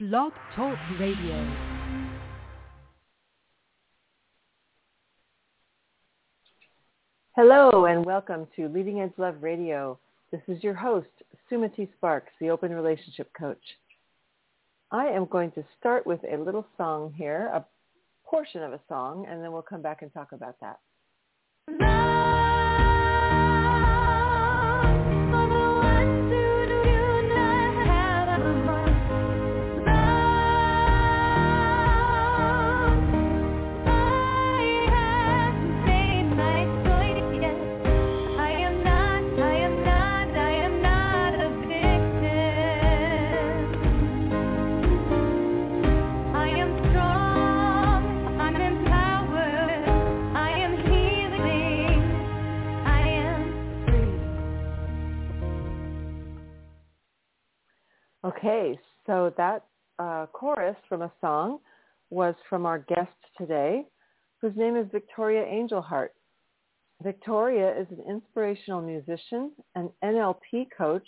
Blog Talk Radio. Hello and welcome to Leading Edge Love Radio. This is your host, Sumati Sparks, the Open Relationship Coach. I am going to start with a little song here, a portion of a song, and then we'll come back and talk about that. Okay, so that uh, chorus from a song was from our guest today, whose name is Victoria Angel Heart. Victoria is an inspirational musician, an NLP coach,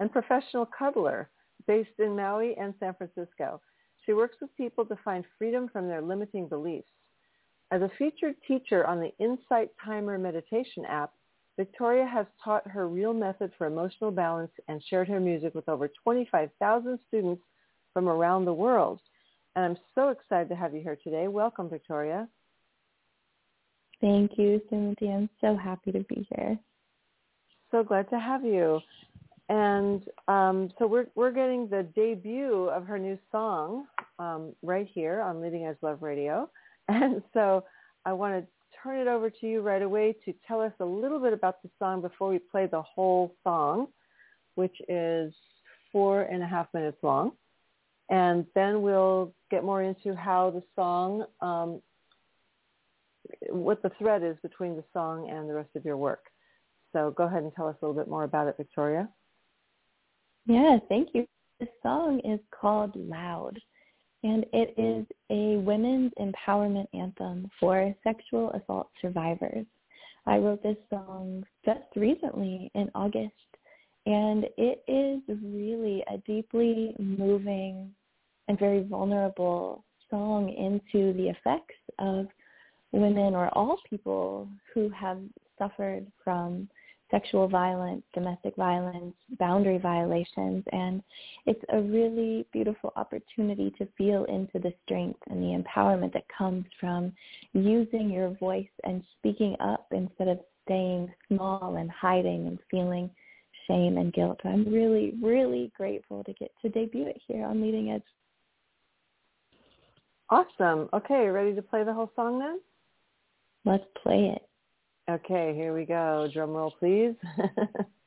and professional cuddler based in Maui and San Francisco. She works with people to find freedom from their limiting beliefs. As a featured teacher on the Insight Timer meditation app, Victoria has taught her real method for emotional balance and shared her music with over 25,000 students from around the world. And I'm so excited to have you here today. Welcome, Victoria. Thank you, Sumati. I'm so happy to be here. So glad to have you. And um, so we're we're getting the debut of her new song um, right here on Leading Edge Love Radio. And so I want to turn it over to you right away to tell us a little bit about the song before we play the whole song, which is four and a half minutes long. And then we'll get more into how the song, um, what the thread is between the song and the rest of your work. So go ahead and tell us a little bit more about it, Victoria. Yeah, thank you. The song is called Loud and it is a women's empowerment anthem for sexual assault survivors. I wrote this song just recently in August, and it is really a deeply moving and very vulnerable song into the effects of women or all people who have suffered from sexual violence, domestic violence, boundary violations. And it's a really beautiful opportunity to feel into the strength and the empowerment that comes from using your voice and speaking up instead of staying small and hiding and feeling shame and guilt. I'm really, really grateful to get to debut it here on Leading Edge. Awesome. Okay, ready to play the whole song then? Let's play it. Okay, here we go. Drum roll, please.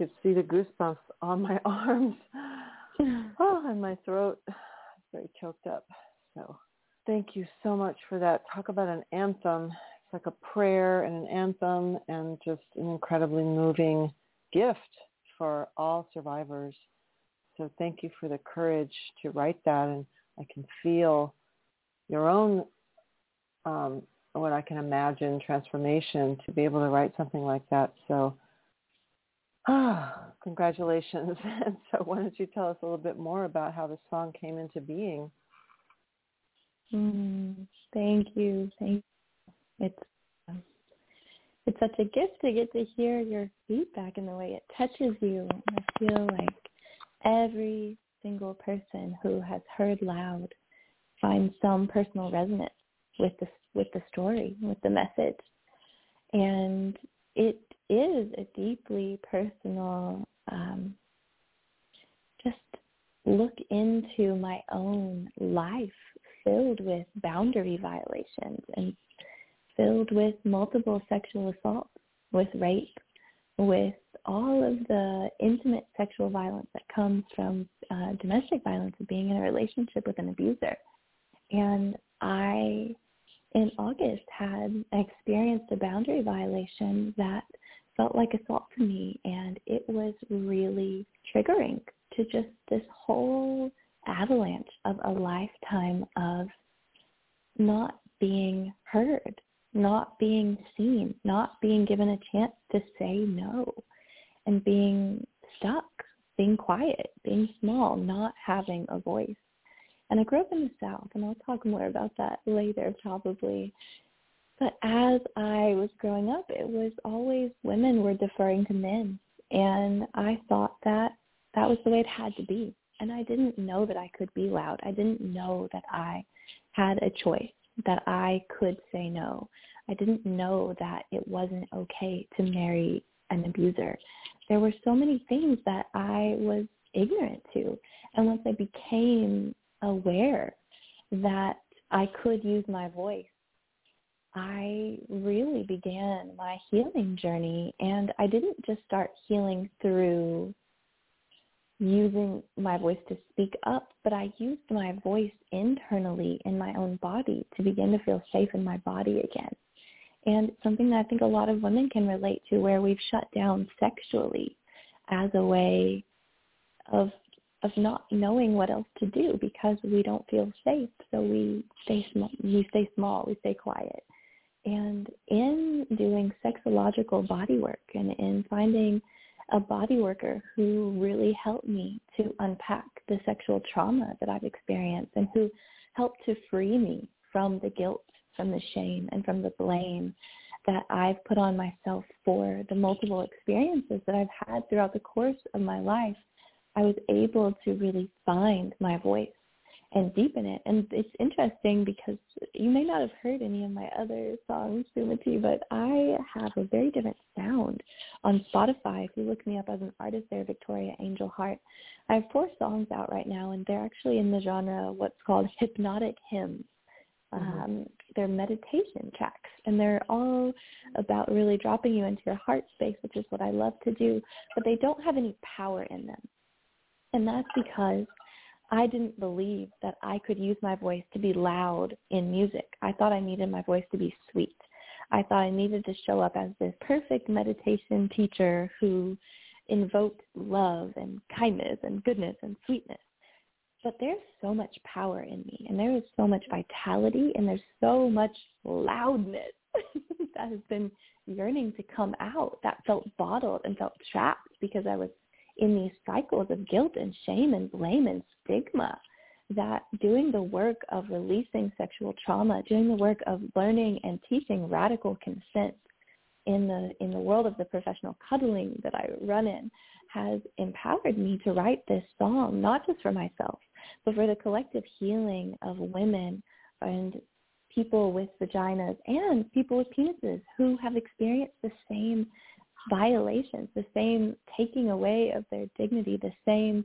could see the goosebumps on my arms. oh, and my throat. It's very choked up. So thank you so much for that. Talk about an anthem. It's like a prayer and an anthem and just an incredibly moving gift for all survivors. So thank you for the courage to write that. And I can feel your own um, what I can imagine transformation to be able to write something like that. So, ah, congratulations. and so why don't you tell us a little bit more about how the song came into being? Mm, thank you. Thank you. It's it's such a gift to get to hear your feedback and the way it touches you. I feel like every single person who has heard loud finds some personal resonance with the with the story, with the message. And it is a deeply personal, um, just look into my own life filled with boundary violations and filled with multiple sexual assaults, with rape, with all of the intimate sexual violence that comes from uh, domestic violence and being in a relationship with an abuser. And I in August had experienced a boundary violation that felt like assault to me and it was really triggering to just this whole avalanche of a lifetime of not being heard, not being seen, not being given a chance to say no and being stuck, being quiet, being small, not having a voice. And I grew up in the South, and I'll talk more about that later probably. But as I was growing up, it was always women were deferring to men. And I thought that that was the way it had to be. and I didn't know that I could be loud. I didn't know that I had a choice, that I could say no. I didn't know that it wasn't okay to marry an abuser. There were so many things that I was ignorant to. And once I became aware that I could use my voice, I really began my healing journey. And I didn't just start healing through using my voice to speak up, but I used my voice internally in my own body to begin to feel safe in my body again. And something that I think a lot of women can relate to where we've shut down sexually as a way of of not knowing what else to do because we don't feel safe. So we stay small, we stay small, we stay quiet. And in doing sexological body work and in finding a body worker who really helped me to unpack the sexual trauma that I've experienced and who helped to free me from the guilt, from the shame, and from the blame that I've put on myself for the multiple experiences that I've had throughout the course of my life, I was able to really find my voice and deepen it. And it's interesting because you may not have heard any of my other songs, Sumati, but I have a very different sound on Spotify. If you look me up as an artist there, Victoria Angel Heart, I have four songs out right now, and they're actually in the genre what's called hypnotic hymns. Mm-hmm. Um, they're meditation tracks, and they're all about really dropping you into your heart space, which is what I love to do, but they don't have any power in them. And that's because I didn't believe that I could use my voice to be loud in music. I thought I needed my voice to be sweet. I thought I needed to show up as this perfect meditation teacher who invoked love and kindness and goodness and sweetness. But there's so much power in me and there is so much vitality and there's so much loudness that has been yearning to come out that felt bottled and felt trapped because I was in these cycles of guilt and shame and blame and stigma that doing the work of releasing sexual trauma, doing the work of learning and teaching radical consent in the in the world of the professional cuddling that I run in has empowered me to write this song, not just for myself, but for the collective healing of women and people with vaginas and people with penises who have experienced the same violations, the same taking away of their dignity, the same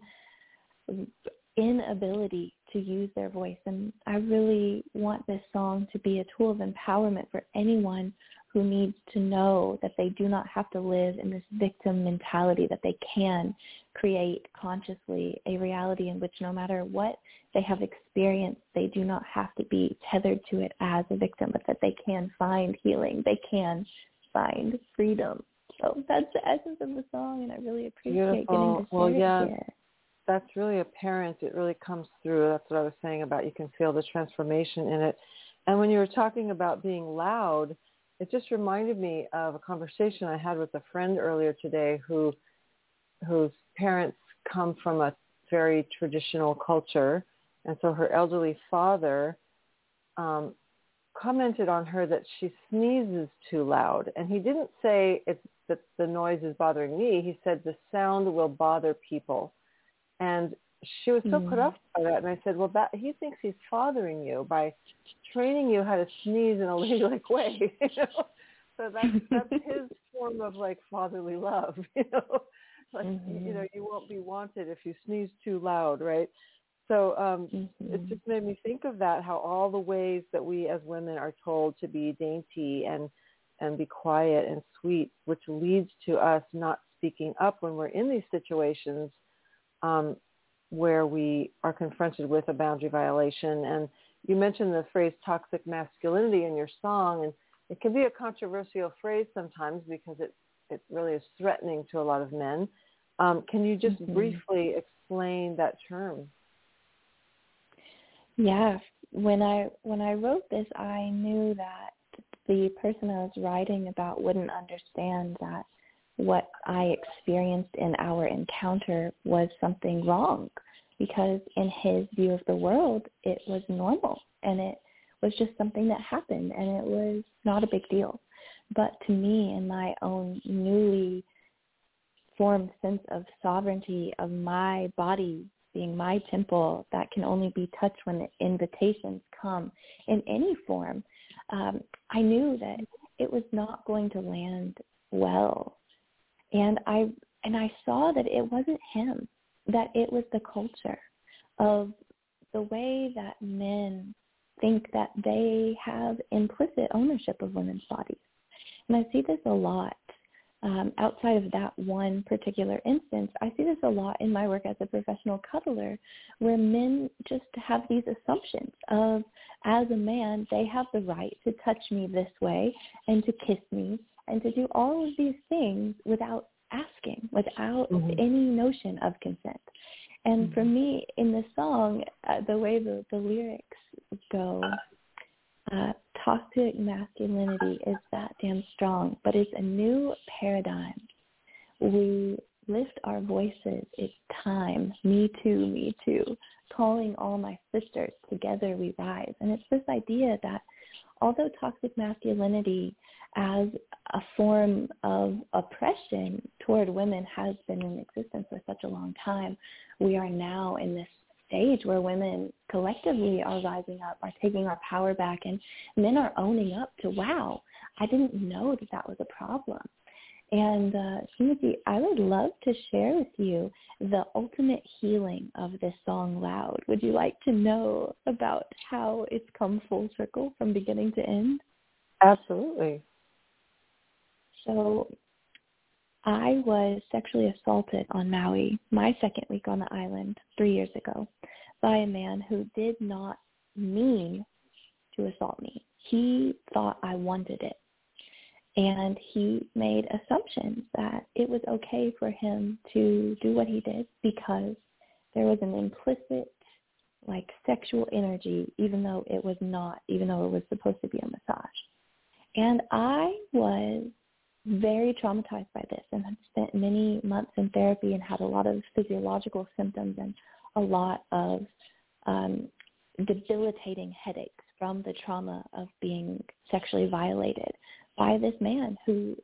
inability to use their voice. And I really want this song to be a tool of empowerment for anyone who needs to know that they do not have to live in this victim mentality, that they can create consciously a reality in which no matter what they have experienced, they do not have to be tethered to it as a victim, but that they can find healing. They can find freedom so that's the essence of the song, and I really appreciate Beautiful. getting to well, share yeah, it here. That's really apparent. It really comes through. That's what I was saying about you can feel the transformation in it. And when you were talking about being loud, it just reminded me of a conversation I had with a friend earlier today who whose parents come from a very traditional culture. And so her elderly father um, commented on her that she sneezes too loud. And he didn't say it's that the noise is bothering me. He said the sound will bother people. And she was so mm. put off by that. And I said, well, that he thinks he's fathering you by training you how to sneeze in a ladylike way. you know? So that's, that's his form of like fatherly love, you know. Like, mm-hmm. you know, you won't be wanted if you sneeze too loud, right? So um, mm-hmm. it just made me think of that, how all the ways that we as women are told to be dainty and and be quiet and sweet, which leads to us not speaking up when we're in these situations um, where we are confronted with a boundary violation. And you mentioned the phrase toxic masculinity in your song, and it can be a controversial phrase sometimes because it, it really is threatening to a lot of men. Um, can you just mm-hmm. briefly explain that term? Yeah, when I when I wrote this, I knew that the person I was writing about wouldn't understand that what I experienced in our encounter was something wrong because in his view of the world, it was normal and it was just something that happened and it was not a big deal. But to me, in my own newly formed sense of sovereignty of my body being my temple that can only be touched when the invitations come in any form, um, I knew that it was not going to land well. And I and I saw that it wasn't him, that it was the culture of the way that men think that they have implicit ownership of women's bodies. And I see this a lot um, outside of that one particular instance. I see this a lot in my work as a professional cuddler, where men just have these assumptions of, as a man, they have the right to touch me this way and to kiss me and to do all of these things without asking, without mm-hmm. any notion of consent. And mm-hmm. for me, in the song, uh, the way the, the lyrics go, uh, toxic masculinity is that damn strong, but it's a new paradigm. We lift our voices. It's time. Me too, me too. Calling all my sisters. Together we rise. And it's this idea that although toxic masculinity as a form of oppression toward women has been in existence for such a long time, we are now in this stage where women collectively are rising up, are taking our power back, and men are owning up to, wow, I didn't know that that was a problem. And uh, Sumati, I would love to share with you the ultimate healing of this song, Loud. Would you like to know about how it's come full circle from beginning to end? Absolutely. So I was sexually assaulted on Maui my second week on the island three years ago by a man who did not mean to assault me. He thought I wanted it. And he made assumptions that it was okay for him to do what he did because there was an implicit like sexual energy even though it was not, even though it was supposed to be a massage. And I was very traumatized by this and had spent many months in therapy and had a lot of physiological symptoms and a lot of um, debilitating headaches from the trauma of being sexually violated by this man who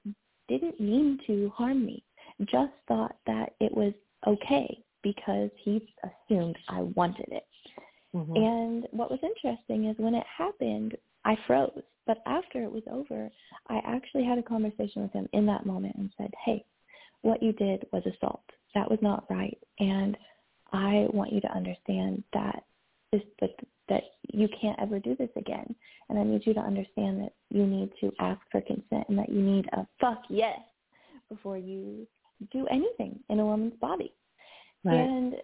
didn't mean to harm me, just thought that it was okay because he assumed I wanted it. Mm-hmm. And what was interesting is when it happened, I froze. But after it was over, I actually had a conversation with him in that moment and said, hey, what you did was assault. That was not right. And I want you to understand that this, that, that you can't ever do this again. And I need you to understand that you need to ask for consent and that you need a fuck yes before you do anything in a woman's body. Right. And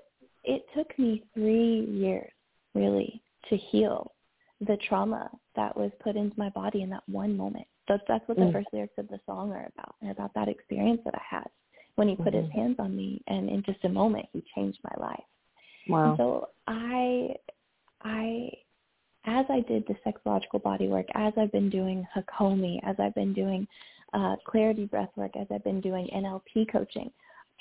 it took me three years really to heal the trauma that was put into my body in that one moment. That's that's what the mm. first lyrics of the song are about, and about that experience that I had when he put mm-hmm. his hands on me, and in just a moment, he changed my life. Wow. And so I, I, as I did the sexological body work, as I've been doing Hakomi, as I've been doing uh, clarity breath work, as I've been doing NLP coaching,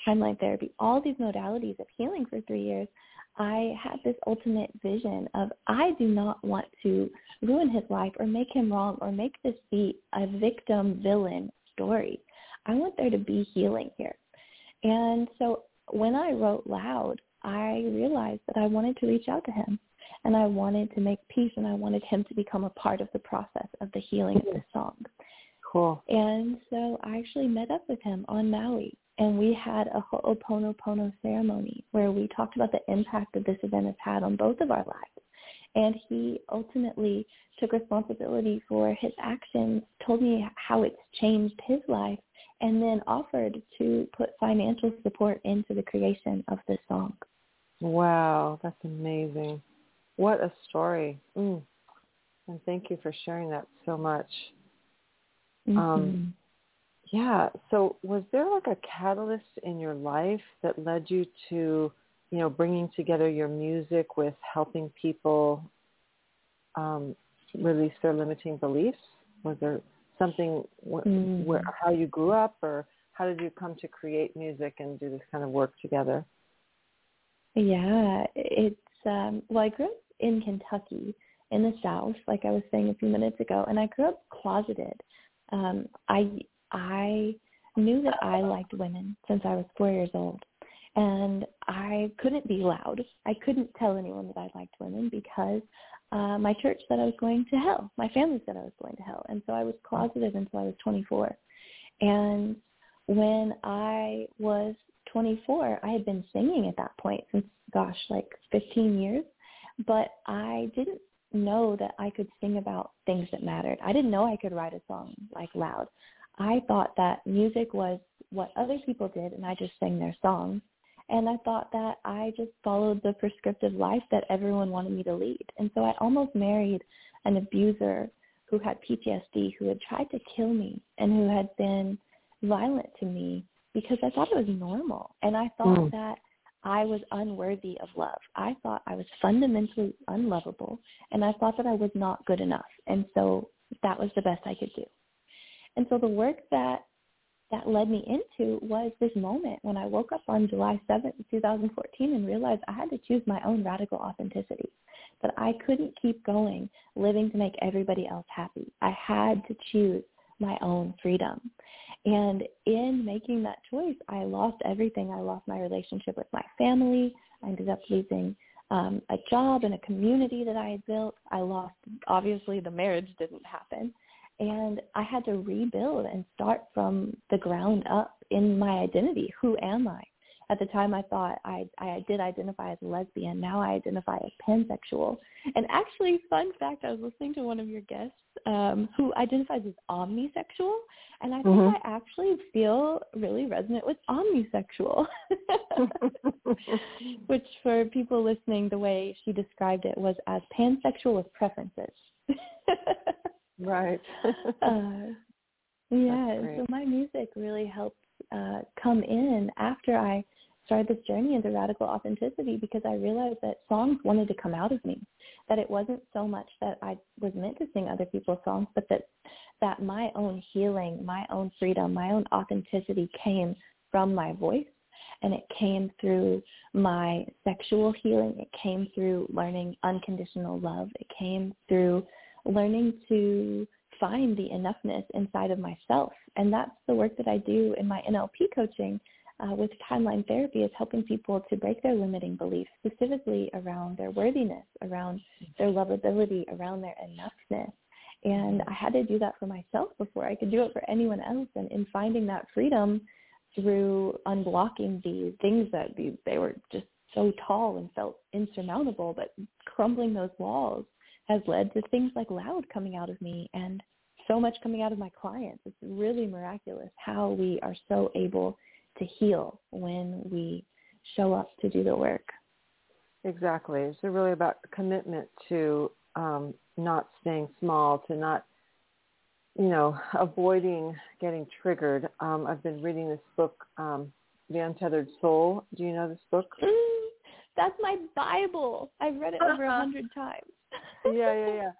timeline therapy, all these modalities of healing for three years, I had this ultimate vision of I do not want to ruin his life or make him wrong or make this be a victim villain story. I want there to be healing here. And so when I wrote loud, I realized that I wanted to reach out to him and I wanted to make peace and I wanted him to become a part of the process of the healing of the song. Cool. And so I actually met up with him on Maui and we had a Ho'oponopono ceremony where we talked about the impact that this event has had on both of our lives. And he ultimately took responsibility for his actions, told me how it's changed his life, and then offered to put financial support into the creation of this song. Wow, that's amazing. What a story. Mm. And thank you for sharing that so much. Mm-hmm. Um, yeah. So was there like a catalyst in your life that led you to, you know, bringing together your music with helping people um, release their limiting beliefs? Was there something wh- mm. where how you grew up, or how did you come to create music and do this kind of work together? Yeah, it's um, well, I grew up in Kentucky in the South, like I was saying a few minutes ago, and I grew up closeted. Um, I I knew that I liked women since I was four years old. and I couldn't be loud. I couldn't tell anyone that I liked women because uh, my church said I was going to hell. My family said I was going to hell, and so I was closeted until I was 24. And when I was 24, I had been singing at that point since, gosh, like 15 years, but I didn't know that I could sing about things that mattered. I didn't know I could write a song like loud. I thought that music was what other people did and I just sang their songs. And I thought that I just followed the prescriptive life that everyone wanted me to lead. And so I almost married an abuser who had PTSD, who had tried to kill me and who had been violent to me because I thought it was normal. And I thought mm. that I was unworthy of love. I thought I was fundamentally unlovable and I thought that I was not good enough. And so that was the best I could do. And so the work that that led me into was this moment when I woke up on July 7th, 2014 and realized I had to choose my own radical authenticity, that I couldn't keep going living to make everybody else happy. I had to choose my own freedom. And in making that choice, I lost everything. I lost my relationship with my family. I ended up losing um, a job and a community that I had built. I lost, obviously, the marriage didn't happen and I had to rebuild and start from the ground up in my identity. Who am I? At the time, I thought I I did identify as a lesbian. Now I identify as pansexual. And actually, fun fact: I was listening to one of your guests um, who identifies as omnisexual, and I think mm-hmm. I actually feel really resonant with omnisexual. Which, for people listening, the way she described it was as pansexual with preferences. Right. uh, yeah. So my music really helped uh, come in after I started this journey into radical authenticity because I realized that songs wanted to come out of me. That it wasn't so much that I was meant to sing other people's songs, but that that my own healing, my own freedom, my own authenticity came from my voice and it came through my sexual healing. It came through learning unconditional love. It came through learning to find the enoughness inside of myself. And that's the work that I do in my NLP coaching uh, with timeline therapy is helping people to break their limiting beliefs, specifically around their worthiness, around their lovability, around their enoughness. And I had to do that for myself before I could do it for anyone else. And in finding that freedom through unblocking these things that they were just so tall and felt insurmountable, but crumbling those walls has led to things like loud coming out of me and so much coming out of my clients. It's really miraculous how we are so able to heal when we show up to do the work. Exactly. It's really about commitment to um, not staying small, to not, you know, avoiding getting triggered. Um, I've been reading this book, um, The Untethered Soul. Do you know this book? Mm, that's my Bible. I've read it over a hundred times yeah, yeah, yeah.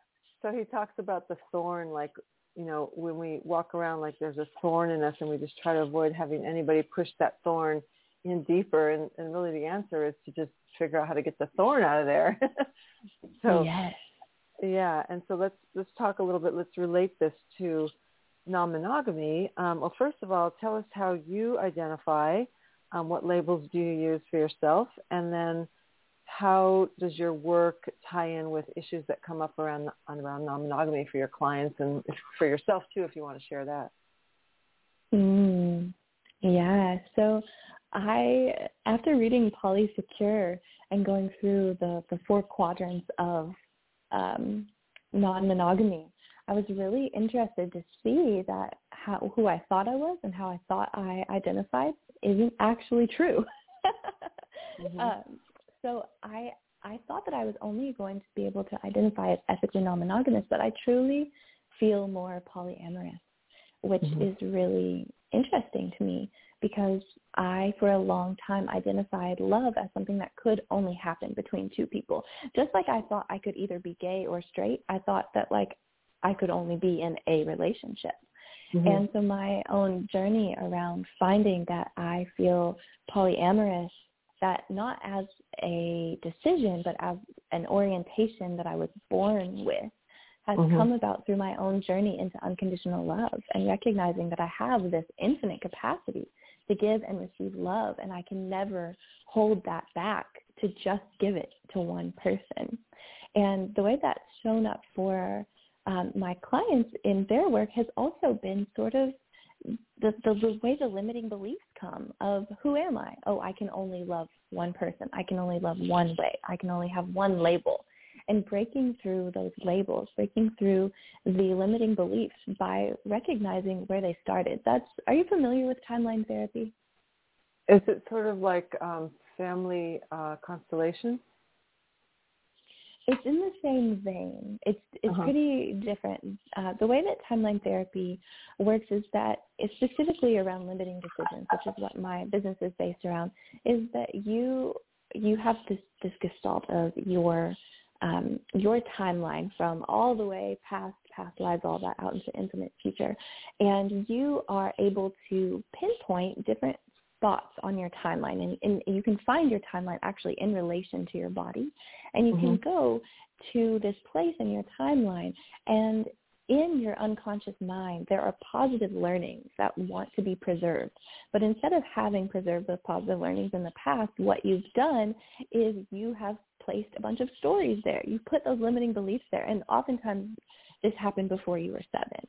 So he talks about the thorn, like you know, when we walk around like there's a thorn in us, and we just try to avoid having anybody push that thorn in deeper. And, and really, the answer is to just figure out how to get the thorn out of there. so yes. yeah, and so let's let's talk a little bit. Let's relate this to non-monogamy. Um, well, first of all, tell us how you identify. Um, what labels do you use for yourself, and then how does your work tie in with issues that come up around around non-monogamy for your clients and for yourself too, if you want to share that? Mm, yeah. So I, after reading Polysecure and going through the, the four quadrants of um, non-monogamy, I was really interested to see that how who I thought I was and how I thought I identified isn't actually true. mm-hmm. um, so I I thought that I was only going to be able to identify as ethically non-monogamous, but I truly feel more polyamorous, which mm-hmm. is really interesting to me because I, for a long time, identified love as something that could only happen between two people. Just like I thought I could either be gay or straight, I thought that like I could only be in a relationship. Mm-hmm. And so my own journey around finding that I feel polyamorous that not as a decision, but as an orientation that I was born with has mm-hmm. come about through my own journey into unconditional love and recognizing that I have this infinite capacity to give and receive love and I can never hold that back to just give it to one person. And the way that's shown up for um, my clients in their work has also been sort of the, the, the way the limiting beliefs come of who am I? Oh, I can only love one person. I can only love one way. I can only have one label. And breaking through those labels, breaking through the limiting beliefs by recognizing where they started. That's. Are you familiar with timeline therapy? Is it sort of like um, family uh, constellation? It's in the same vein. It's it's uh-huh. pretty different. Uh, the way that timeline therapy works is that it's specifically around limiting decisions, which is what my business is based around. Is that you you have this this gestalt of your um, your timeline from all the way past past lives, all that out into infinite future, and you are able to pinpoint different spots on your timeline and, and you can find your timeline actually in relation to your body and you mm-hmm. can go to this place in your timeline and in your unconscious mind there are positive learnings that want to be preserved but instead of having preserved those positive learnings in the past what you've done is you have placed a bunch of stories there you put those limiting beliefs there and oftentimes this happened before you were seven.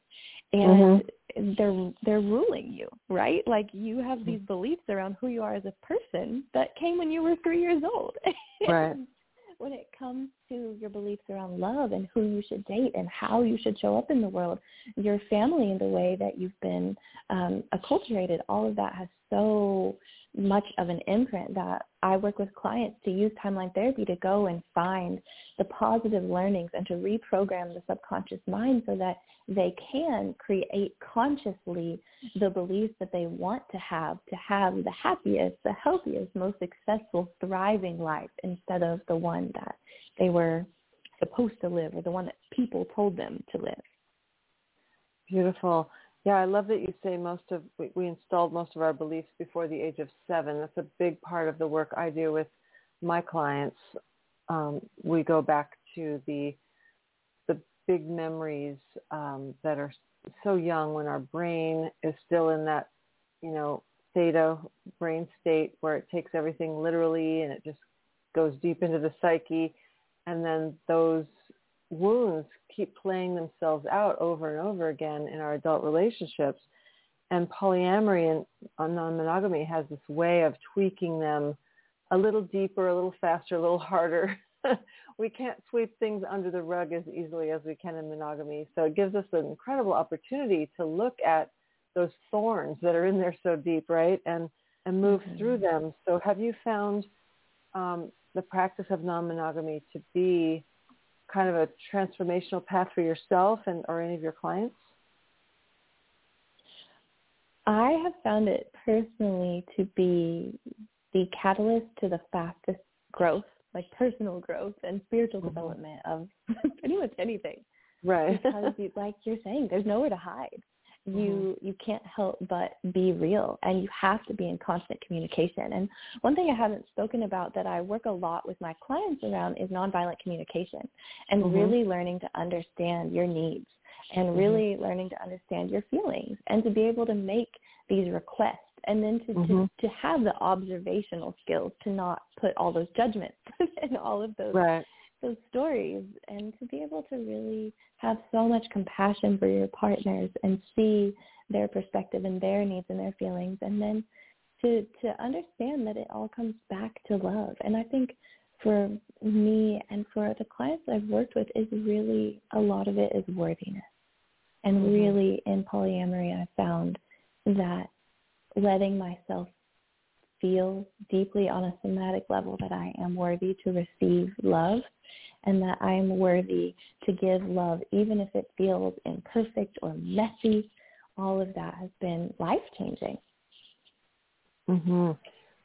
And mm-hmm. they're they're ruling you right? Like you have these beliefs around who you are as a person that came when you were three years old. Right. When it comes to your beliefs around love and who you should date and how you should show up in the world, your family and the way that you've been um, acculturated, all of that has so much of an imprint that I work with clients to use timeline therapy to go and find the positive learnings and to reprogram the subconscious mind so that they can create consciously the beliefs that they want to have to have the happiest, the healthiest, most successful, thriving life instead of the one that they were supposed to live or the one that people told them to live. Beautiful. Yeah, I love that you say most of we, we installed most of our beliefs before the age of seven. That's a big part of the work I do with my clients. Um, we go back to the the big memories um, that are so young when our brain is still in that you know theta brain state where it takes everything literally and it just goes deep into the psyche and then those wounds keep playing themselves out over and over again in our adult relationships. And polyamory and non-monogamy has this way of tweaking them a little deeper, a little faster, a little harder. we can't sweep things under the rug as easily as we can in monogamy. So it gives us an incredible opportunity to look at those thorns that are in there so deep, right? And and move mm-hmm. through them. So have you found um, the practice of non-monogamy to be kind of a transformational path for yourself and or any of your clients? I have found it personally to be the catalyst to the fastest growth, like personal growth and spiritual mm-hmm. development of pretty much anything. Right. because, you, like you're saying, there's nowhere to hide you mm-hmm. you can't help but be real and you have to be in constant communication and one thing i haven't spoken about that i work a lot with my clients around is nonviolent communication and mm-hmm. really learning to understand your needs and mm-hmm. really mm-hmm. learning to understand your feelings and to be able to make these requests and then to, to, mm-hmm. to have the observational skills to not put all those judgments and all of those right those stories and to be able to really have so much compassion for your partners and see their perspective and their needs and their feelings and then to to understand that it all comes back to love and i think for me and for the clients i've worked with is really a lot of it is worthiness and mm-hmm. really in polyamory i found that letting myself feel deeply on a somatic level that I am worthy to receive love and that I am worthy to give love even if it feels imperfect or messy. All of that has been life-changing. Mm-hmm.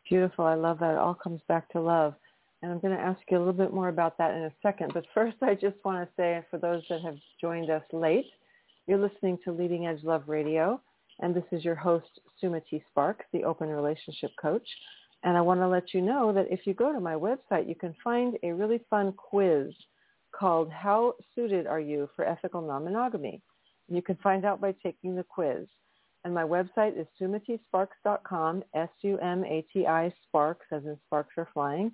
Beautiful. I love that. It all comes back to love. And I'm going to ask you a little bit more about that in a second. But first, I just want to say for those that have joined us late, you're listening to Leading Edge Love Radio. And this is your host, Sumati Spark, the Open Relationship Coach. And I want to let you know that if you go to my website, you can find a really fun quiz called How Suited Are You for Ethical Non-Monogamy? You can find out by taking the quiz. And my website is sumatisparks.com, S-U-M-A-T-I sparks, as in sparks are flying.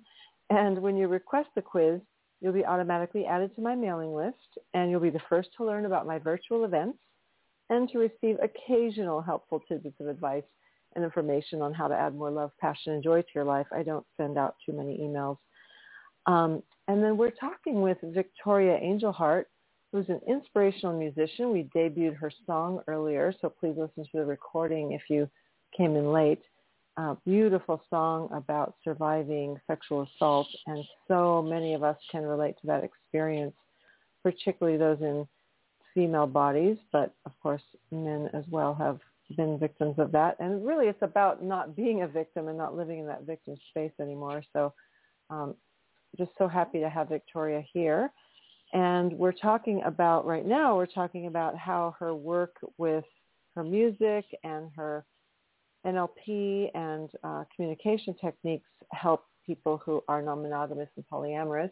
And when you request the quiz, you'll be automatically added to my mailing list, and you'll be the first to learn about my virtual events and to receive occasional helpful tidbits of advice and information on how to add more love, passion, and joy to your life. I don't send out too many emails. Um, and then we're talking with Victoria Angel Heart, who's an inspirational musician. We debuted her song earlier, so please listen to the recording if you came in late. Beautiful song about surviving sexual assault, and so many of us can relate to that experience, particularly those in female bodies, but of course men as well have been victims of that. And really it's about not being a victim and not living in that victim space anymore. So um, just so happy to have Victoria here. And we're talking about right now, we're talking about how her work with her music and her NLP and uh, communication techniques help people who are non-monogamous and polyamorous.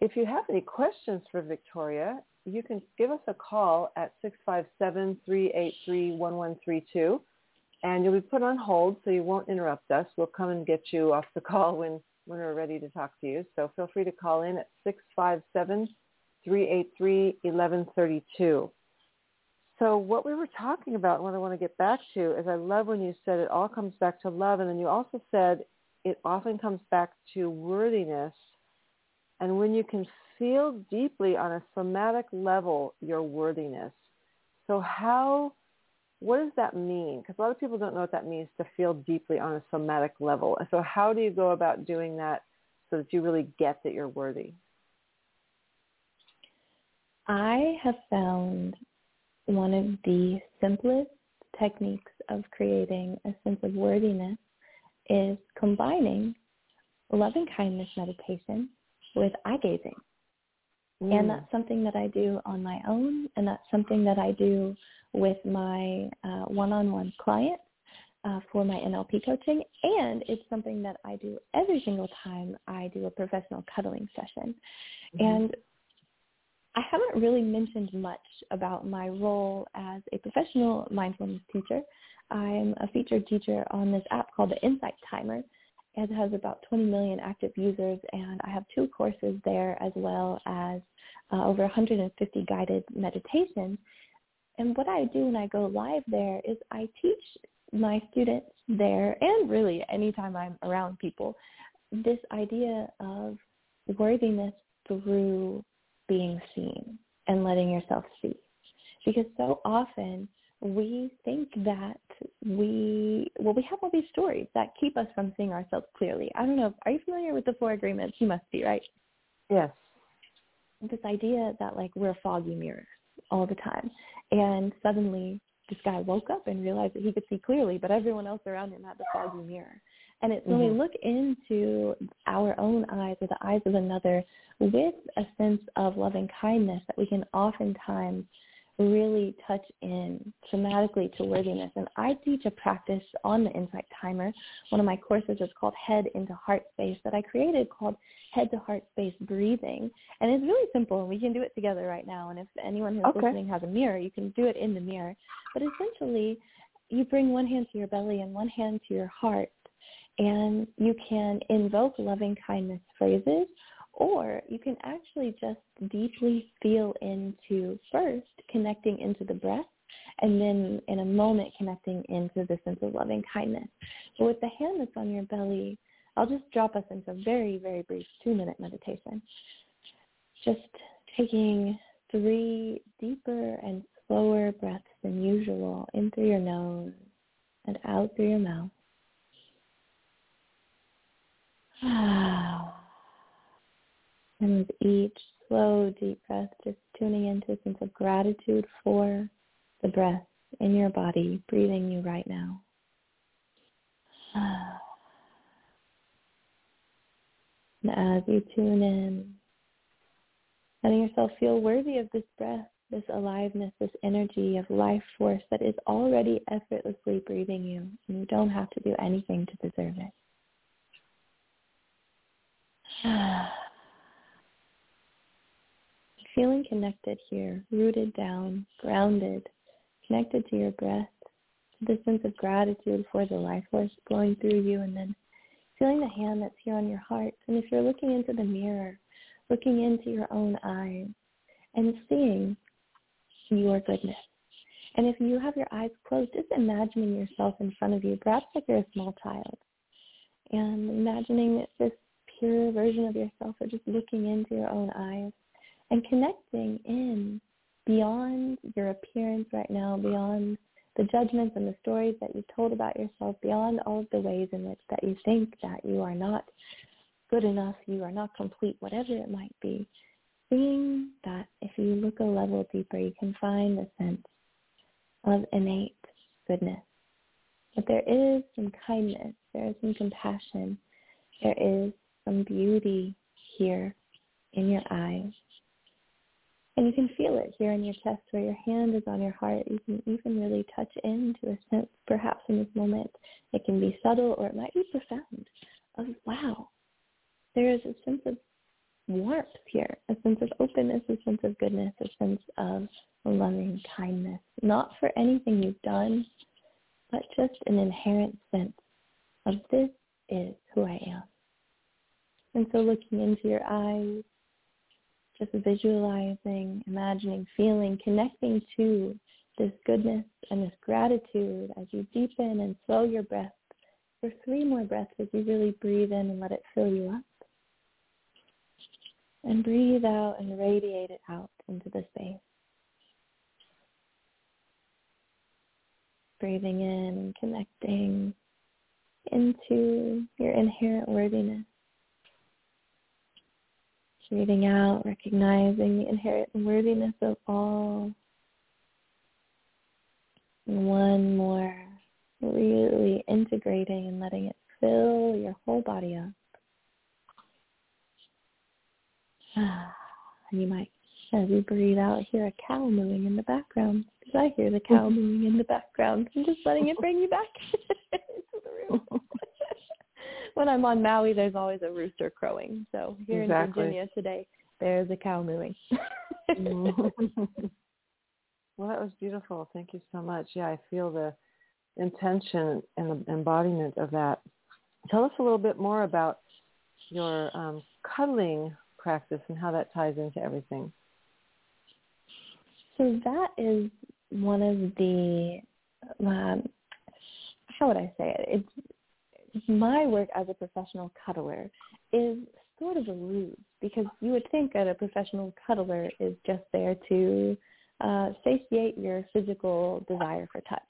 If you have any questions for Victoria, you can give us a call at 657-383-1132 and you'll be put on hold so you won't interrupt us. We'll come and get you off the call when, when we're ready to talk to you. So feel free to call in at 657-383-1132. So what we were talking about, what I want to get back to, is I love when you said it all comes back to love. And then you also said it often comes back to worthiness. And when you can feel deeply on a somatic level your worthiness. So how, what does that mean? Because a lot of people don't know what that means to feel deeply on a somatic level. So how do you go about doing that so that you really get that you're worthy? I have found one of the simplest techniques of creating a sense of worthiness is combining loving kindness meditation with eye gazing. Mm. And that's something that I do on my own, and that's something that I do with my uh, one-on-one clients uh, for my NLP coaching, and it's something that I do every single time I do a professional cuddling session. Mm-hmm. And I haven't really mentioned much about my role as a professional mindfulness teacher. I'm a featured teacher on this app called the Insight Timer, it has about 20 million active users, and I have two courses there as well as uh, over 150 guided meditations. And what I do when I go live there is I teach my students there, and really anytime I'm around people, this idea of worthiness through being seen and letting yourself see. Because so often we think that we well we have all these stories that keep us from seeing ourselves clearly. I don't know. Are you familiar with the four agreements? You must be, right? Yes. This idea that like we're foggy mirrors all the time, and suddenly this guy woke up and realized that he could see clearly, but everyone else around him had the foggy mirror. And it's mm-hmm. when we mm-hmm. look into our own eyes or the eyes of another with a sense of loving kindness that we can oftentimes really touch in somatically to worthiness. And I teach a practice on the Insight Timer. One of my courses is called Head into Heart Space that I created called Head to Heart Space Breathing. And it's really simple and we can do it together right now. And if anyone who's okay. listening has a mirror, you can do it in the mirror. But essentially, you bring one hand to your belly and one hand to your heart. And you can invoke loving kindness phrases or you can actually just deeply feel into first connecting into the breath and then in a moment connecting into the sense of loving kindness. But with the hand that's on your belly, I'll just drop us into a very, very brief two-minute meditation. Just taking three deeper and slower breaths than usual in through your nose and out through your mouth. And with each slow, deep breath, just tuning into a sense of gratitude for the breath in your body, breathing you right now. And as you tune in, letting yourself feel worthy of this breath, this aliveness, this energy of life force that is already effortlessly breathing you, and you don't have to do anything to deserve it. feeling connected here, rooted down, grounded, connected to your breath, to the sense of gratitude for the life force flowing through you and then feeling the hand that's here on your heart. And if you're looking into the mirror, looking into your own eyes and seeing your goodness. And if you have your eyes closed, just imagining yourself in front of you, perhaps like you're a small child, and imagining this pure version of yourself or just looking into your own eyes and connecting in beyond your appearance right now, beyond the judgments and the stories that you've told about yourself, beyond all of the ways in which that you think that you are not good enough, you are not complete, whatever it might be, seeing that if you look a level deeper, you can find a sense of innate goodness. But there is some kindness, there is some compassion, there is some beauty here in your eyes. And you can feel it here in your chest where your hand is on your heart. You can even really touch into a sense, perhaps in this moment, it can be subtle or it might be profound, of wow, there is a sense of warmth here, a sense of openness, a sense of goodness, a sense of loving kindness, not for anything you've done, but just an inherent sense of this is who I am. And so looking into your eyes, just visualizing, imagining, feeling, connecting to this goodness and this gratitude as you deepen and slow your breath for three more breaths as you really breathe in and let it fill you up. And breathe out and radiate it out into the space. Breathing in and connecting into your inherent worthiness. Breathing out, recognizing the inherent worthiness of all. And one more, really integrating and letting it fill your whole body up. And you might, as you breathe out, hear a cow mooing in the background. Because I hear the cow mooing in the background. I'm just letting it bring you back into the room. when I'm on Maui, there's always a rooster crowing. So here exactly. in Virginia today, there's a cow mooing. well, that was beautiful. Thank you so much. Yeah, I feel the intention and the embodiment of that. Tell us a little bit more about your um, cuddling practice and how that ties into everything. So that is one of the, um, how would I say it? It's my work as a professional cuddler is sort of a ruse because you would think that a professional cuddler is just there to uh, satiate your physical desire for touch.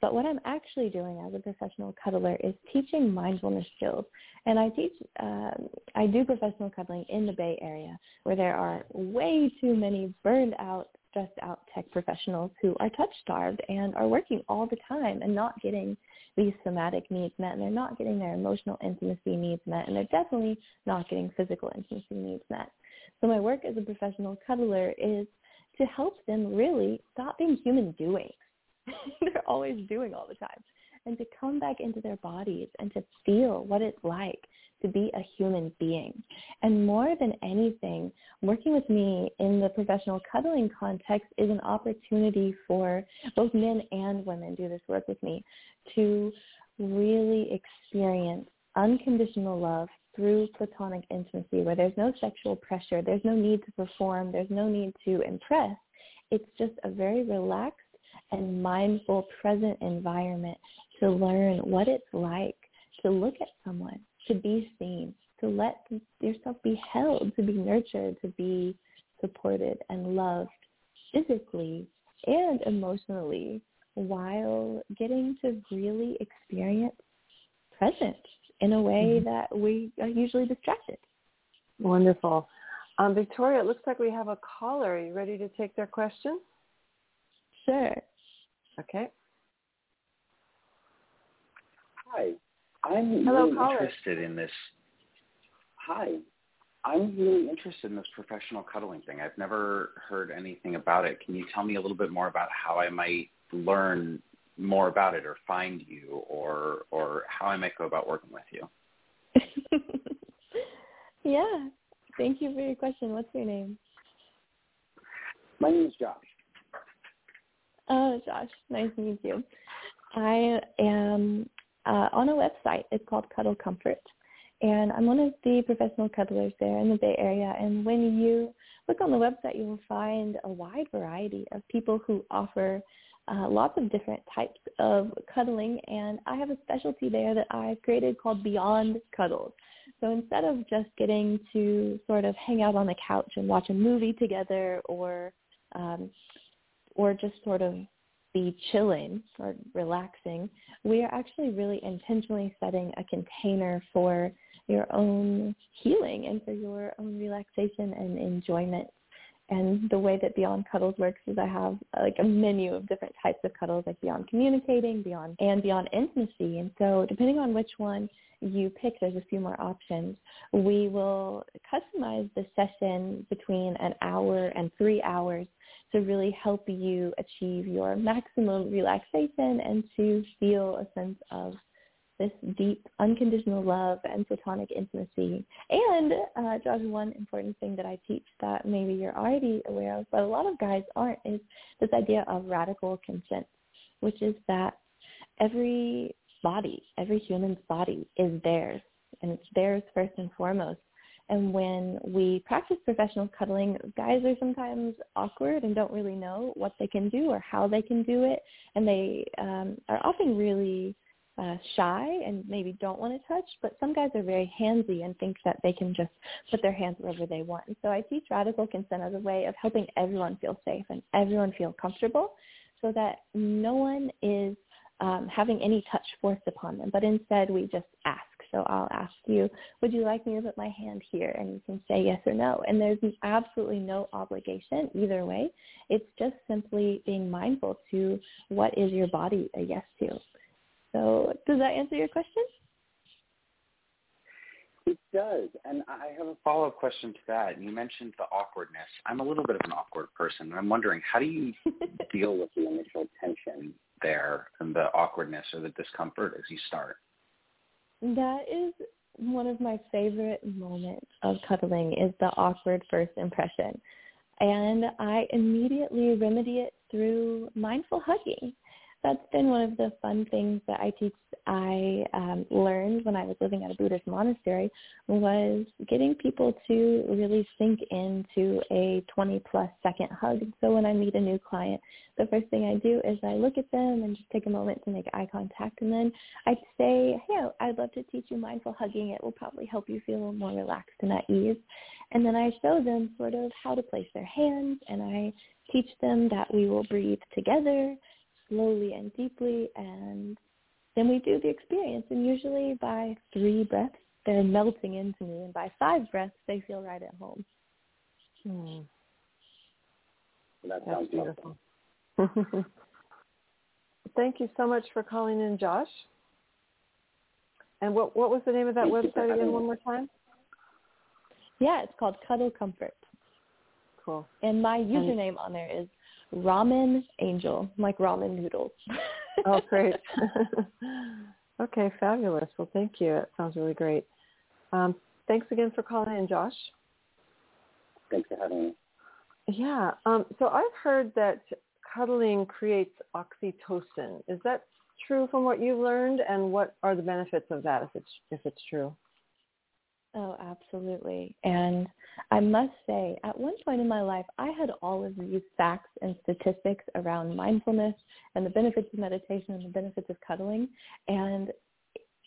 But what I'm actually doing as a professional cuddler is teaching mindfulness skills. And I teach, uh, I do professional cuddling in the Bay Area where there are way too many burned out, stressed out tech professionals who are touch starved and are working all the time and not getting these somatic needs met and they're not getting their emotional intimacy needs met and they're definitely not getting physical intimacy needs met. So my work as a professional cuddler is to help them really stop being human doings they're always doing all the time. And to come back into their bodies and to feel what it's like to be a human being. And more than anything, working with me in the professional cuddling context is an opportunity for both men and women do this work with me to really experience unconditional love through platonic intimacy where there's no sexual pressure, there's no need to perform, there's no need to impress. It's just a very relaxed and mindful, present environment to learn what it's like to look at someone, to be seen, to let yourself be held, to be nurtured, to be supported and loved physically and emotionally while getting to really experience presence in a way mm-hmm. that we are usually distracted. Wonderful. Um, Victoria, it looks like we have a caller. Are you ready to take their question? Sure. Okay. Hi. I'm Hello, really caller. interested in this. Hi. I'm really interested in this professional cuddling thing. I've never heard anything about it. Can you tell me a little bit more about how I might learn more about it or find you or or how I might go about working with you? yeah. Thank you for your question. What's your name? My name is Josh. Oh, Josh, nice to meet you. I am uh, on a website. It's called Cuddle Comfort. And I'm one of the professional cuddlers there in the Bay Area. And when you look on the website, you will find a wide variety of people who offer uh, lots of different types of cuddling. And I have a specialty there that I've created called Beyond Cuddles. So instead of just getting to sort of hang out on the couch and watch a movie together or um, or just sort of be chilling or relaxing, we are actually really intentionally setting a container for your own healing and for your own relaxation and enjoyment. And the way that Beyond Cuddles works is I have like a menu of different types of cuddles, like Beyond Communicating, Beyond and Beyond Intimacy. And so depending on which one you pick, there's a few more options. We will customize the session between an hour and three hours to really help you achieve your maximum relaxation and to feel a sense of this deep, unconditional love and platonic intimacy. And, uh, Josh, one important thing that I teach that maybe you're already aware of, but a lot of guys aren't, is this idea of radical consent, which is that every body, every human's body is theirs, and it's theirs first and foremost. And when we practice professional cuddling, guys are sometimes awkward and don't really know what they can do or how they can do it. And they um, are often really uh, shy and maybe don't want to touch, but some guys are very handsy and think that they can just put their hands wherever they want. And so I teach radical consent as a way of helping everyone feel safe and everyone feel comfortable so that no one is um, having any touch forced upon them, but instead we just ask. So I'll ask you, would you like me to put my hand here? And you can say yes or no. And there's absolutely no obligation either way. It's just simply being mindful to what is your body a yes to. So does that answer your question? It does. And I have a follow-up question to that. You mentioned the awkwardness. I'm a little bit of an awkward person. And I'm wondering, how do you deal with the initial tension there and the awkwardness or the discomfort as you start? That is one of my favorite moments of cuddling is the awkward first impression. And I immediately remedy it through mindful hugging that's been one of the fun things that I teach. I um, learned when I was living at a Buddhist monastery was getting people to really sink into a 20 plus second hug. So when I meet a new client, the first thing I do is I look at them and just take a moment to make eye contact, and then I say, "Hey, I'd love to teach you mindful hugging. It will probably help you feel more relaxed and at ease." And then I show them sort of how to place their hands, and I teach them that we will breathe together slowly and deeply and then we do the experience and usually by three breaths they're melting into me and by five breaths they feel right at home. Hmm. That sounds beautiful. Thank you so much for calling in, Josh. And what what was the name of that Thank website again one more time? Yeah, it's called Cuddle Comfort. Cool. And my username and, on there is ramen angel, like ramen noodles. oh, great. okay, fabulous. Well, thank you. That sounds really great. Um, thanks again for calling in, Josh. Thanks for having me. Yeah. Um, so I've heard that cuddling creates oxytocin. Is that true from what you've learned? And what are the benefits of that if it's if it's true? Oh, absolutely. And I must say, at one point in my life, I had all of these facts and statistics around mindfulness and the benefits of meditation and the benefits of cuddling. And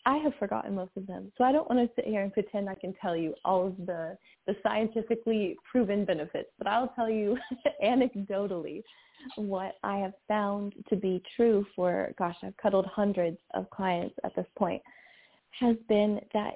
I have forgotten most of them. So I don't want to sit here and pretend I can tell you all of the, the scientifically proven benefits, but I'll tell you anecdotally what I have found to be true for, gosh, I've cuddled hundreds of clients at this point, has been that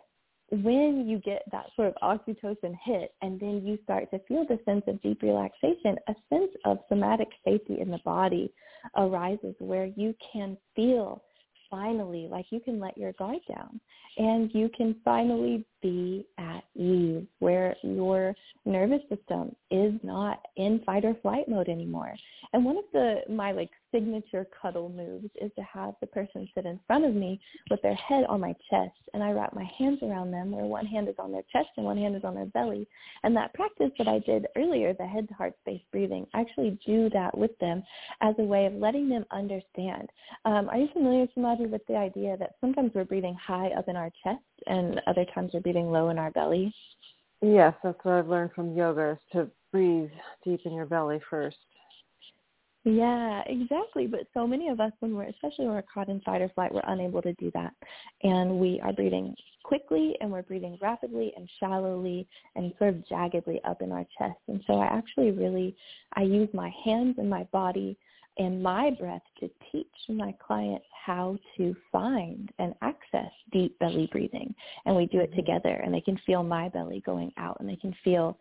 when you get that sort of oxytocin hit and then you start to feel the sense of deep relaxation, a sense of somatic safety in the body arises where you can feel finally like you can let your guard down and you can finally be at ease where your nervous system is not in fight or flight mode anymore. And one of the my like signature cuddle moves is to have the person sit in front of me with their head on my chest and I wrap my hands around them where one hand is on their chest and one hand is on their belly. And that practice that I did earlier, the head to heart space breathing, I actually do that with them as a way of letting them understand. Um, are you familiar, Samaji, with the idea that sometimes we're breathing high up in our chest and other times we're breathing low in our belly? Yes, that's what I've learned from yoga is to breathe deep in your belly first. Yeah, exactly. But so many of us, when we're, especially when we're caught in fight or flight, we're unable to do that. And we are breathing quickly and we're breathing rapidly and shallowly and sort of jaggedly up in our chest. And so I actually really, I use my hands and my body and my breath to teach my clients how to find and access deep belly breathing. And we do it mm-hmm. together and they can feel my belly going out and they can feel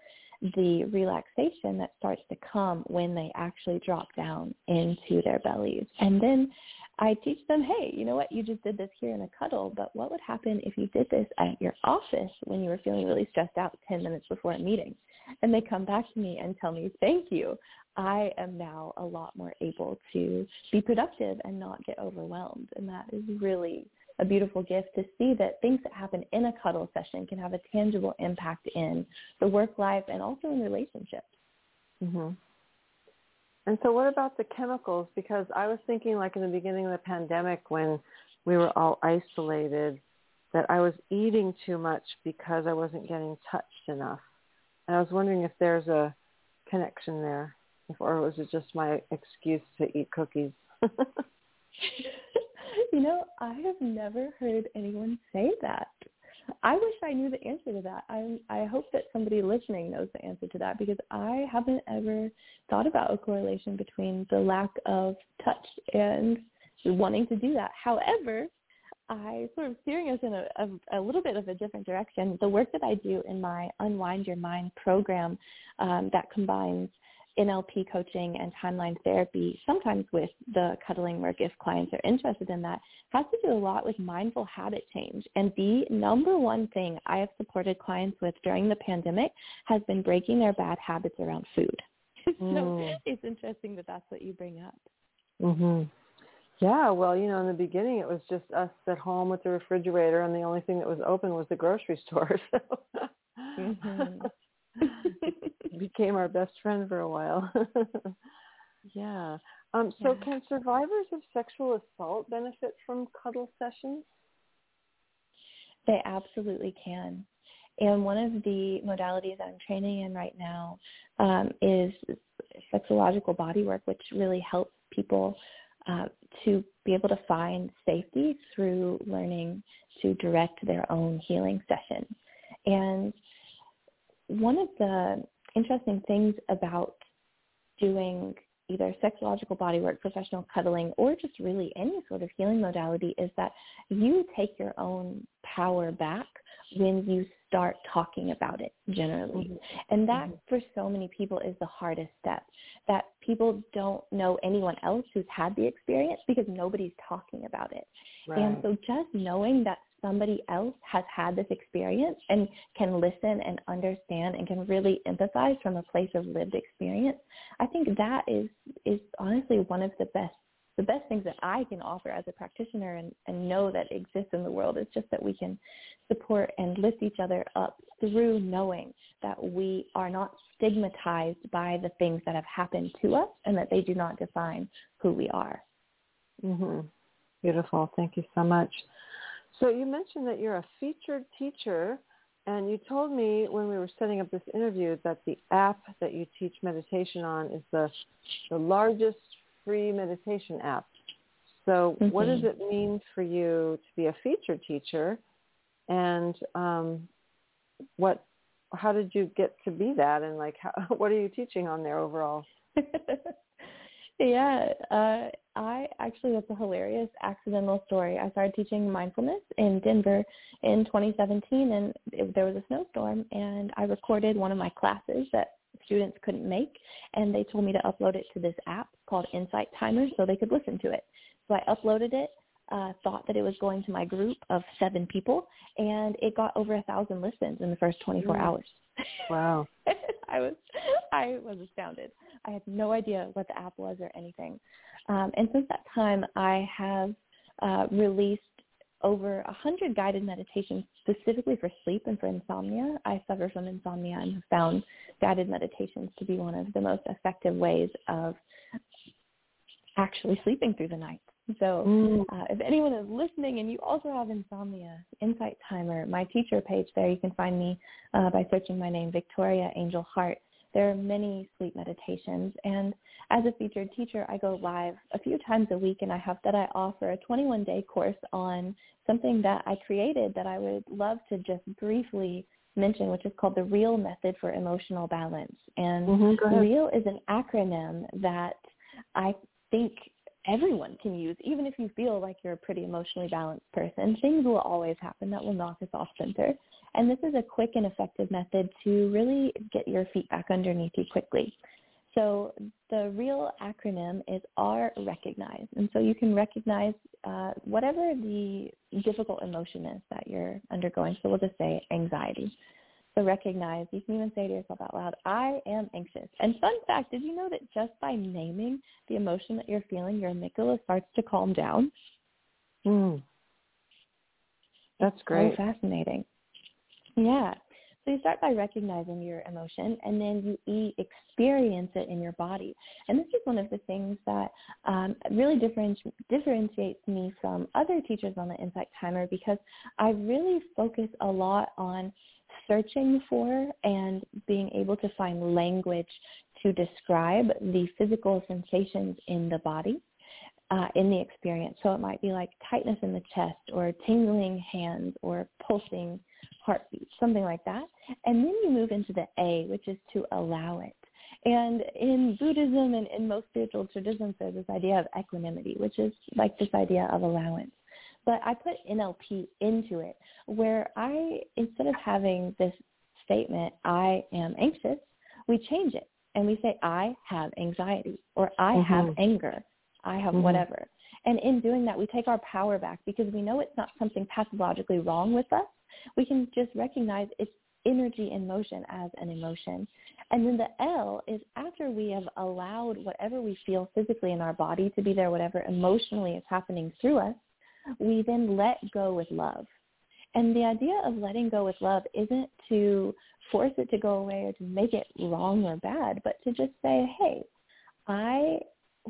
the relaxation that starts to come when they actually drop down into their bellies. And then I teach them, hey, you know what? You just did this here in a cuddle, but what would happen if you did this at your office when you were feeling really stressed out 10 minutes before a meeting? And they come back to me and tell me, thank you. I am now a lot more able to be productive and not get overwhelmed. And that is really a beautiful gift to see that things that happen in a cuddle session can have a tangible impact in the work life and also in relationships. Mm-hmm. And so what about the chemicals? Because I was thinking like in the beginning of the pandemic when we were all isolated that I was eating too much because I wasn't getting touched enough. And I was wondering if there's a connection there, or was it just my excuse to eat cookies? You know, I have never heard anyone say that. I wish I knew the answer to that. I I hope that somebody listening knows the answer to that because I haven't ever thought about a correlation between the lack of touch and wanting to do that. However, I sort of steering us in a, a, a, little bit of a different direction. The work that I do in my Unwind Your Mind program um, that combines NLP coaching and timeline therapy, sometimes with the cuddling work if clients are interested in that, has to do a lot with mindful habit change. And the number one thing I have supported clients with during the pandemic has been breaking their bad habits around food. so mm. it's interesting that that's what you bring up. Mhm. Yeah, well, you know, in the beginning it was just us at home with the refrigerator and the only thing that was open was the grocery store. So mm-hmm. became our best friend for a while. yeah. Um, so yeah. can survivors of sexual assault benefit from cuddle sessions? They absolutely can. And one of the modalities I'm training in right now um, is sexological bodywork, which really helps people uh, to be able to find safety through learning to direct their own healing sessions. And one of the interesting things about doing either sexological bodywork, professional cuddling, or just really any sort of healing modality is that you take your own power back when you start talking about it generally. Mm-hmm. And that mm-hmm. for so many people is the hardest step. That people don't know anyone else who's had the experience because nobody's talking about it. Right. And so just knowing that somebody else has had this experience and can listen and understand and can really empathize from a place of lived experience, I think that is is honestly one of the best the best things that I can offer as a practitioner and, and know that exists in the world is just that we can support and lift each other up through knowing that we are not stigmatized by the things that have happened to us and that they do not define who we are. Mm-hmm. Beautiful. Thank you so much. So you mentioned that you're a featured teacher, and you told me when we were setting up this interview that the app that you teach meditation on is the the largest free meditation app. So mm-hmm. what does mm-hmm. it mean for you to be a featured teacher, and um, what how did you get to be that, and like how, what are you teaching on there overall? yeah, uh, I actually that's a hilarious accidental story. I started teaching mindfulness in Denver in 2017, and it, there was a snowstorm, and I recorded one of my classes that students couldn't make, and they told me to upload it to this app called Insight Timer so they could listen to it. So I uploaded it uh, thought that it was going to my group of seven people, and it got over a thousand listens in the first 24 Mm. hours. Wow. I was I was astounded. I had no idea what the app was or anything. Um, and since that time, I have uh, released over a hundred guided meditations specifically for sleep and for insomnia. I suffer from insomnia and have found guided meditations to be one of the most effective ways of actually sleeping through the night. So Mm. uh, if anyone is listening and you also have insomnia, Insight Timer, my teacher page there, you can find me uh, by searching my name, Victoria Angel Heart. There are many sleep meditations, and as a featured teacher, I go live a few times a week, and I have that I offer a 21-day course on something that I created that I would love to just briefly mention, which is called the REAL Method for Emotional Balance. And Mhm. REAL is an acronym that I think everyone can use, even if you feel like you're a pretty emotionally balanced person. Things will always happen that will knock us off center. And this is a quick and effective method to really get your feet back underneath you quickly. So the real acronym is R recognize. And so you can recognize uh, whatever the difficult emotion is that you're undergoing. So we'll just say anxiety. So recognize, you can even say to yourself out loud, I am anxious. And fun fact, did you know that just by naming the emotion that you're feeling, your amygdala starts to calm down? Mm. That's great. So fascinating. Yeah. So you start by recognizing your emotion and then you experience it in your body. And this is one of the things that um, really differenti- differentiates me from other teachers on the Insight Timer because I really focus a lot on searching for and being able to find language to describe the physical sensations in the body. Uh, in the experience. So it might be like tightness in the chest or tingling hands or pulsing heartbeat, something like that. And then you move into the A, which is to allow it. And in Buddhism and in most spiritual traditions, there's this idea of equanimity, which is like this idea of allowance. But I put NLP into it, where I, instead of having this statement, I am anxious, we change it. And we say, I have anxiety, or I Mhm. have anger, I have Mhm. whatever. And in doing that, we take our power back because we know it's not something pathologically wrong with us. We can just recognize it's energy in motion as an emotion. And then the L is after we have allowed whatever we feel physically in our body to be there, whatever emotionally is happening through us, we then let go with love. And the idea of letting go with love isn't to force it to go away or to make it wrong or bad, but to just say, hey, I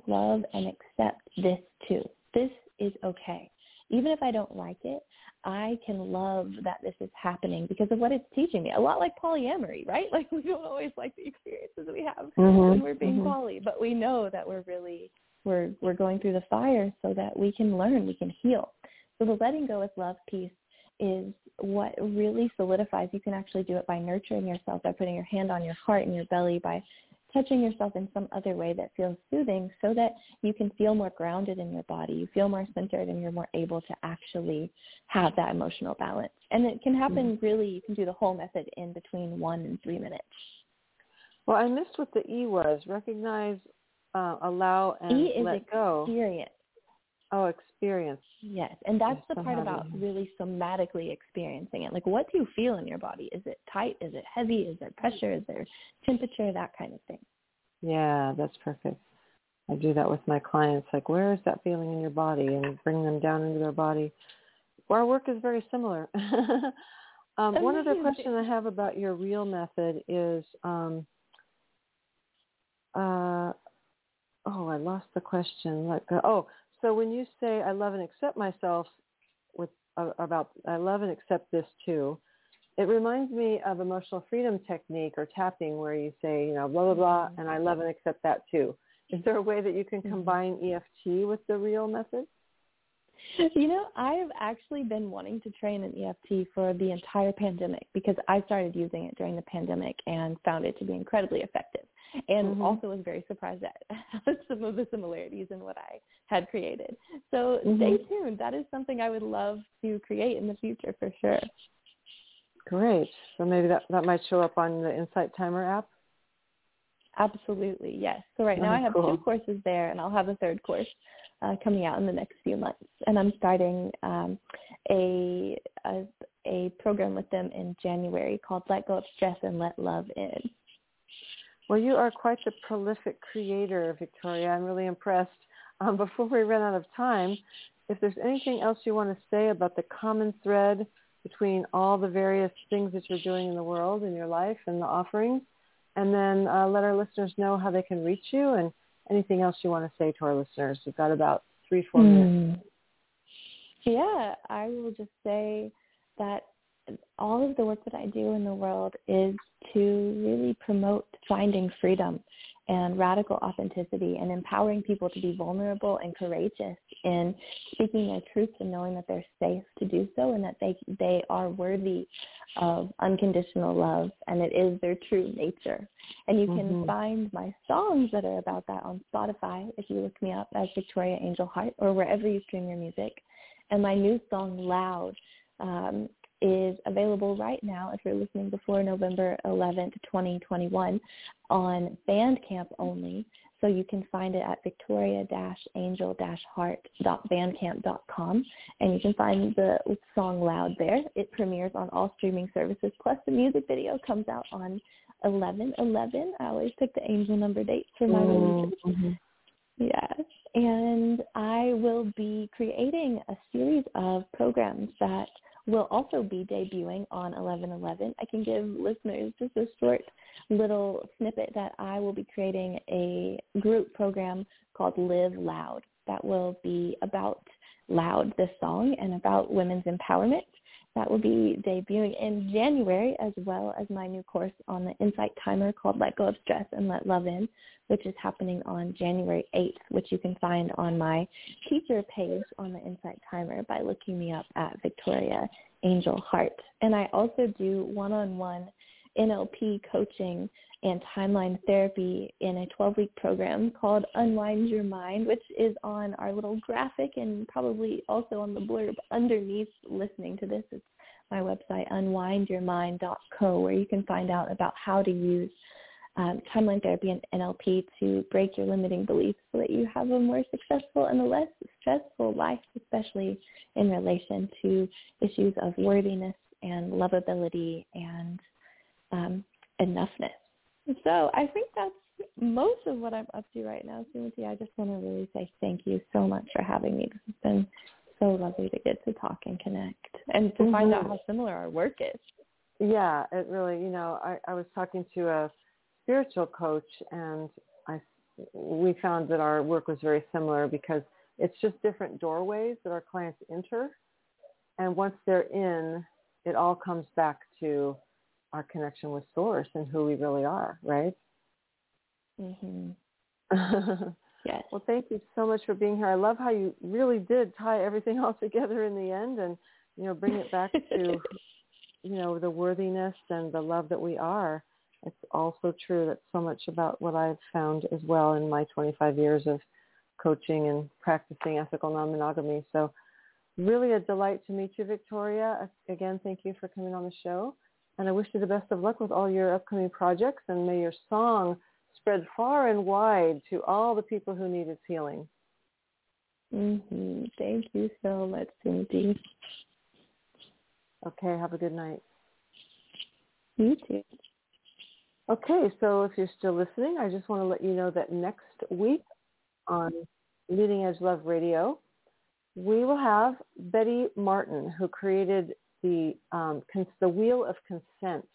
love and accept this too. This is okay. Even if I don't like it, I can love that this is happening because of what it's teaching me. A lot like polyamory, right? Like we don't always like the experiences we have Mhm, when we're being mhm. poly, but we know that we're really we're we're going through the fire so that we can learn, we can heal. So the letting go with love piece is what really solidifies. You can actually do it by nurturing yourself, by putting your hand on your heart and your belly, by touching yourself in some other way that feels soothing so that you can feel more grounded in your body. You feel more centered and you're more able to actually have that emotional balance. And it can happen mm-hmm. really, you can do the whole method in between one and three minutes. Well, I missed what the E was. Recognize, uh, allow, and E is let go. experience. Oh, experience. Yes, and that's Yes, the part about really somatically experiencing it. Like, what do you feel in your body? Is it tight? Is it heavy? Is there pressure? Is there temperature? That kind of thing. Yeah, that's perfect. I do that with my clients. Like, where is that feeling in your body, and bring them down into their body. Our work is very similar. um, one other question I have about your real method is, um, uh, oh, I lost the question. Let go. Oh, so when you say I love and accept myself, with uh, about I love and accept this too, it reminds me of emotional freedom technique or tapping where you say, you know, blah, blah, blah, and I love and accept that too. Is there a way that you can Mhm. combine EFT with the real method? You know, I have actually been wanting to train in EFT for the entire pandemic because I started using it during the pandemic and found it to be incredibly effective. And Mhm. also was very surprised at some of the similarities in what I had created. So Mhm. stay tuned. That is something I would love to create in the future for sure. Great. So maybe that, that might show up on the Insight Timer app. Absolutely, yes. So right now Oh, I have cool. two courses there, and I'll have a third course uh, coming out in the next few months, and I'm starting um, a, a a program with them in January called Let Go of Stress and Let Love In. Well, you are quite the prolific creator, Victoria. I'm really impressed. Um, before we run out of time, if there's anything else you want to say about the common thread between all the various things that you're doing in the world in your life and the offerings, and then uh, let our listeners know how they can reach you and anything else you want to say to our listeners. We've got about three, four mm. minutes. Yeah, I will just say that all of the work that I do in the world is to really promote finding freedom and radical authenticity and empowering people to be vulnerable and courageous in speaking their truth and knowing that they're safe to do so and that they they are worthy of unconditional love and it is their true nature. And you can mm-hmm. find my songs that are about that on Spotify if you look me up as Victoria Angel Heart or wherever you stream your music. And my new song Loud um, is available right now if you're listening before November 11th, 2021 on Bandcamp only. So you can find it at victoria-angel-heart.bandcamp.com and you can find the song Loud there. It premieres on all streaming services. Plus the music video comes out on 11-11. I always pick the angel number date for my releases. Mm-hmm. Yes. And I will be creating a series of programs that will also be debuting on 1111. I can give listeners just a short little snippet that I will be creating a group program called Live Loud that will be about Loud, this song, and about women's empowerment. That will be debuting in January as well as my new course on the Insight Timer called Let Go of Stress and Let Love In, which is happening on January 8th, which you can find on my teacher page on the Insight Timer by looking me up at Victoria Angel Heart. And I also do one-on-one NLP coaching and timeline therapy in a 12-week program called Unwind Your Mind, which is on our little graphic and probably also on the blurb underneath listening to this. It's my website, unwindyourmind.co, where you can find out about how to use um, timeline therapy and NLP to break your limiting beliefs so that you have a more successful and a less stressful life, especially in relation to issues of worthiness and lovability and um, enoughness. So I think that's most of what I'm up to right now, Sumati. I just want to really say thank you so much for having me. This has been so lovely to get to talk and connect and to mm-hmm. find out how similar our work is. Yeah, it really, you know, I, I was talking to a spiritual coach and I, we found that our work was very similar because it's just different doorways that our clients enter. And once they're in, it all comes back to our connection with source and who we really are, right? Mm-hmm. yes. Well, thank you so much for being here. I love how you really did tie everything all together in the end and, you know, bring it back to, you know, the worthiness and the love that we are. It's also true. that so much about what I've found as well in my 25 years of coaching and practicing ethical non-monogamy. So really a delight to meet you, Victoria. Again, thank you for coming on the show. And I wish you the best of luck with all your upcoming projects and may your song spread far and wide to all the people who need its healing. Mm-hmm. Thank you so much, Cindy. Okay, have a good night. You too. Okay, so if you're still listening, I just want to let you know that next week on Leading Edge Love Radio, we will have Betty Martin, who created the um, the wheel of consent,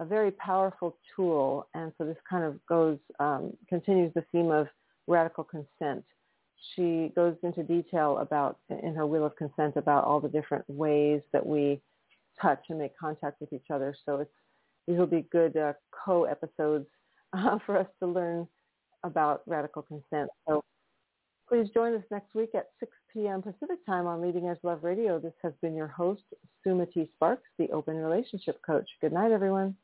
a very powerful tool. And so this kind of goes um, continues the theme of radical consent. She goes into detail about in her wheel of consent about all the different ways that we touch and make contact with each other. So it's these will be good uh, co-episodes uh, for us to learn about radical consent. So Please join us next week at 6 p.m. Pacific time on Leading Edge Love Radio. This has been your host, Sumati Sparks, the Open Relationship Coach. Good night, everyone.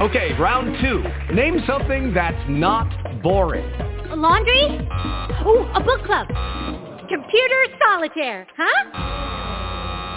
Okay, round two. Name something that's not boring. A laundry? Uh. Ooh, a book club. Computer solitaire, huh?